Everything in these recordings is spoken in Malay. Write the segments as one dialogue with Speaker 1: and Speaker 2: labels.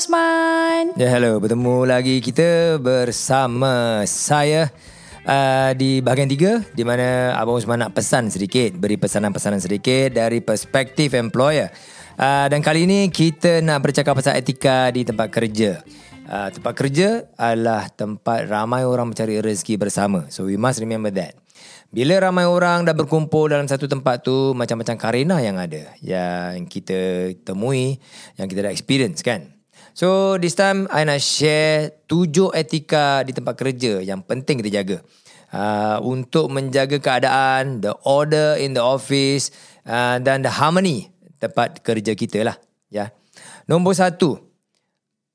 Speaker 1: Osman.
Speaker 2: Ya, hello. Bertemu lagi kita bersama saya uh, di bahagian tiga di mana Abang Osman nak pesan sedikit, beri pesanan-pesanan sedikit dari perspektif employer. Uh, dan kali ini kita nak bercakap pasal etika di tempat kerja. Uh, tempat kerja adalah tempat ramai orang mencari rezeki bersama. So we must remember that. Bila ramai orang dah berkumpul dalam satu tempat tu macam-macam karena yang ada yang kita temui, yang kita dah experience kan. So this time I nak share tujuh etika di tempat kerja yang penting kita jaga. Uh, untuk menjaga keadaan, the order in the office uh, dan the harmony tempat kerja kita lah. Ya. Nombor satu,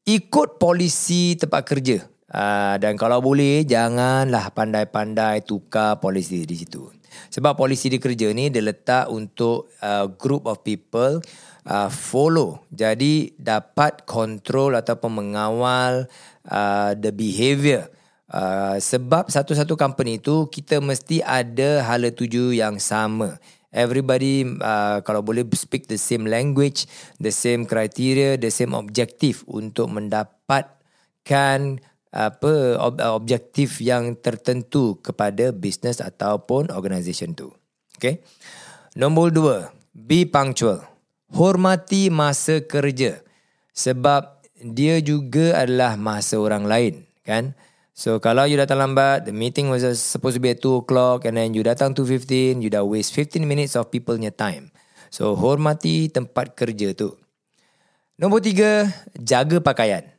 Speaker 2: ikut polisi tempat kerja. Uh, dan kalau boleh janganlah pandai-pandai tukar polisi di situ. Sebab polisi di kerja ni dia letak untuk uh, group of people uh, follow. Jadi dapat control ataupun mengawal uh, the behavior. Uh, sebab satu-satu company itu kita mesti ada hala tuju yang sama. Everybody uh, kalau boleh speak the same language, the same criteria, the same objective untuk mendapatkan apa objektif yang tertentu kepada business ataupun organisation tu. Okay. Nombor dua, be punctual. Hormati masa kerja. Sebab dia juga adalah masa orang lain. Kan? So kalau you datang lambat, the meeting was supposed to be at 2 o'clock and then you datang 2.15, you dah waste 15 minutes of people's time. So hormati tempat kerja tu. Nombor tiga, jaga pakaian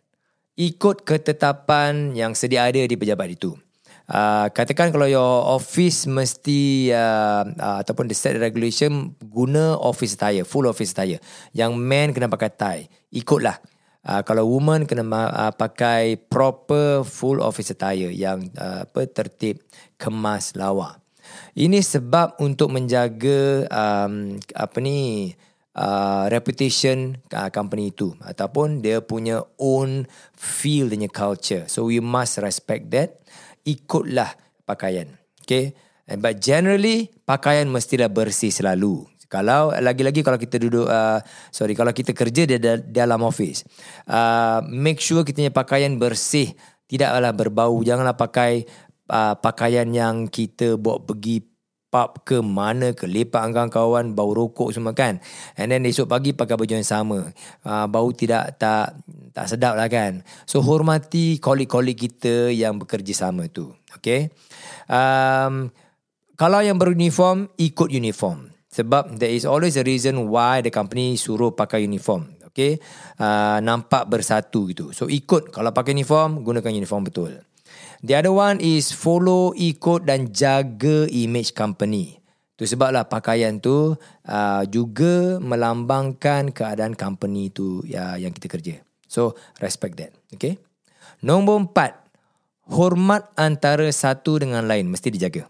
Speaker 2: ikut ketetapan yang sedia ada di pejabat itu. Uh, katakan kalau your office mesti uh, uh, ataupun the set regulation guna office attire, full office attire. Yang man kena pakai tie, ikutlah. Uh, kalau woman kena uh, pakai proper full office attire yang uh, apa tertib, kemas, lawa. Ini sebab untuk menjaga um, apa ni uh, reputation uh, company itu ataupun dia punya own feel dan culture. So we must respect that. Ikutlah pakaian. Okay. And but generally pakaian mestilah bersih selalu. Kalau lagi-lagi kalau kita duduk uh, sorry kalau kita kerja di dalam office uh, make sure kita punya pakaian bersih tidaklah berbau janganlah pakai uh, pakaian yang kita bawa pergi pub ke mana ke lepak dengan kawan bau rokok semua kan. And then esok pagi pakai baju yang sama. Uh, bau tidak tak tak sedap lah kan. So hormati kolik-kolik kita yang bekerja sama tu. Okay? Um, kalau yang beruniform ikut uniform. Sebab there is always a reason why the company suruh pakai uniform. Okay? Uh, nampak bersatu gitu. So ikut. Kalau pakai uniform gunakan uniform betul The other one is follow, ikut dan jaga image company. Tu sebablah pakaian tu uh, juga melambangkan keadaan company tu ya, yang kita kerja. So, respect that. Okay. Nombor empat. Hormat antara satu dengan lain mesti dijaga.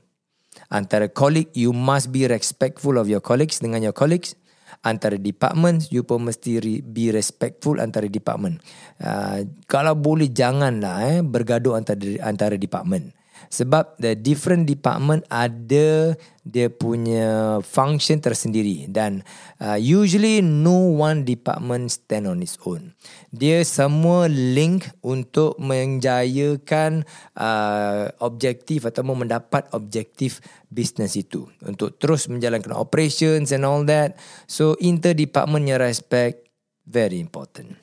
Speaker 2: Antara colleague, you must be respectful of your colleagues dengan your colleagues antara department you pun mesti be respectful antara department. Uh, kalau boleh janganlah eh bergaduh antara antara department sebab the different department ada dia punya function tersendiri dan uh, usually no one department stand on its own. Dia semua link untuk menjayakan uh, objektif atau mendapat objektif business itu. Untuk terus menjalankan operations and all that. So interdepartmentnya respect very important.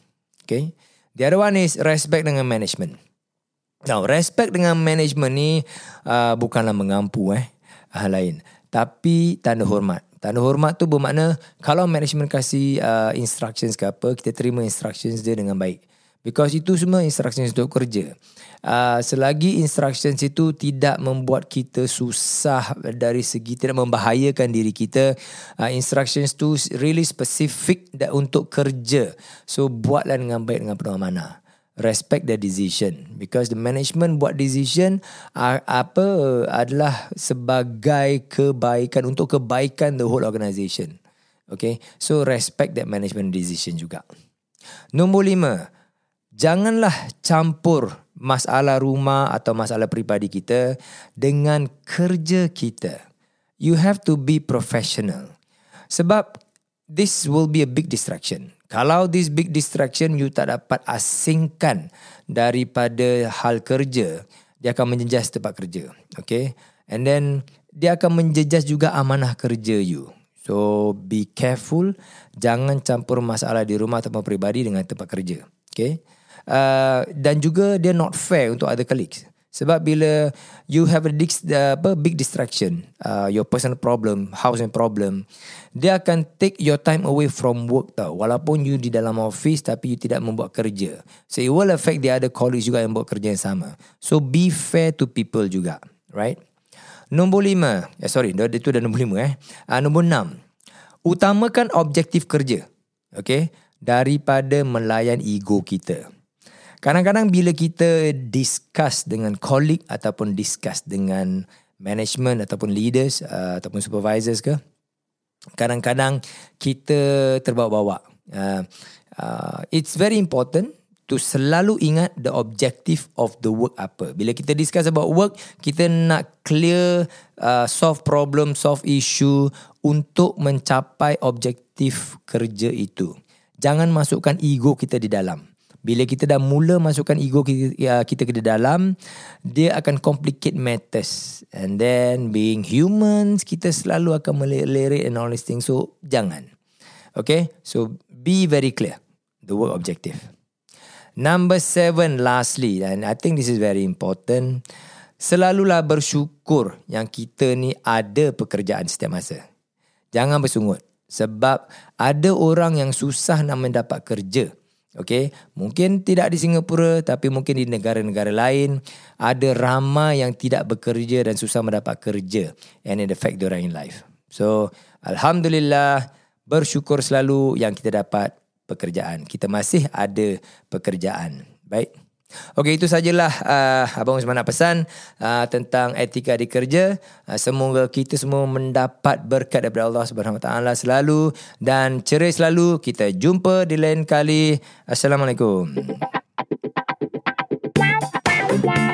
Speaker 2: Okay? The other one is respect dengan management Now, respect dengan management ni uh, bukanlah mengampu eh hal lain, tapi tanda hormat. Tanda hormat tu bermakna kalau management kasih uh, instructions ke apa, kita terima instructions dia dengan baik. Because itu semua instructions untuk kerja. Uh, selagi instructions itu tidak membuat kita susah dari segi tidak membahayakan diri kita, uh, instructions tu really specific untuk kerja. So buatlah dengan baik dengan penuh amanah respect the decision. Because the management buat decision apa adalah sebagai kebaikan untuk kebaikan the whole organisation. Okay? So respect that management decision juga. Nombor lima janganlah campur masalah rumah atau masalah peribadi kita dengan kerja kita. You have to be professional. Sebab this will be a big distraction Kalau this big distraction you tak dapat asingkan daripada hal kerja, dia akan menjejas tempat kerja. Okay. And then dia akan menjejas juga amanah kerja you. So be careful. Jangan campur masalah di rumah ataupun peribadi dengan tempat kerja. Okay. Uh, dan juga dia not fair untuk other colleagues. Sebab bila you have a dis, uh, apa, big distraction, uh, your personal problem, housing problem, dia akan take your time away from work tau. Walaupun you di dalam office tapi you tidak membuat kerja. So it will affect the other colleagues juga yang buat kerja yang sama. So be fair to people juga. Right? Nombor lima. Eh, sorry, itu dah nombor lima. Eh. Uh, nombor enam. Utamakan objektif kerja. Okay? Daripada melayan ego kita. Kadang-kadang bila kita discuss dengan colleague ataupun discuss dengan management ataupun leaders uh, ataupun supervisors ke, kadang-kadang kita terbawa-bawa. Uh, uh, it's very important to selalu ingat the objective of the work apa. Bila kita discuss about work, kita nak clear uh, solve problem, solve issue untuk mencapai objektif kerja itu. Jangan masukkan ego kita di dalam. Bila kita dah mula masukkan ego kita, ya, kita ke dalam, dia akan complicate matters. And then being humans, kita selalu akan melirik and all these things. So, jangan. Okay? So, be very clear. The work objective. Number seven, lastly, and I think this is very important. Selalulah bersyukur yang kita ni ada pekerjaan setiap masa. Jangan bersungut. Sebab ada orang yang susah nak mendapat kerja. Okay, mungkin tidak di Singapura tapi mungkin di negara-negara lain ada ramai yang tidak bekerja dan susah mendapat kerja and it affect their in life. So, Alhamdulillah bersyukur selalu yang kita dapat pekerjaan. Kita masih ada pekerjaan. Baik. Okey itu sajalah uh, abang Usman nak pesan uh, tentang etika di kerja. Uh, semoga kita semua mendapat berkat daripada Allah Subhanahu taala selalu dan cerai selalu. Kita jumpa di lain kali. Assalamualaikum. Yeah.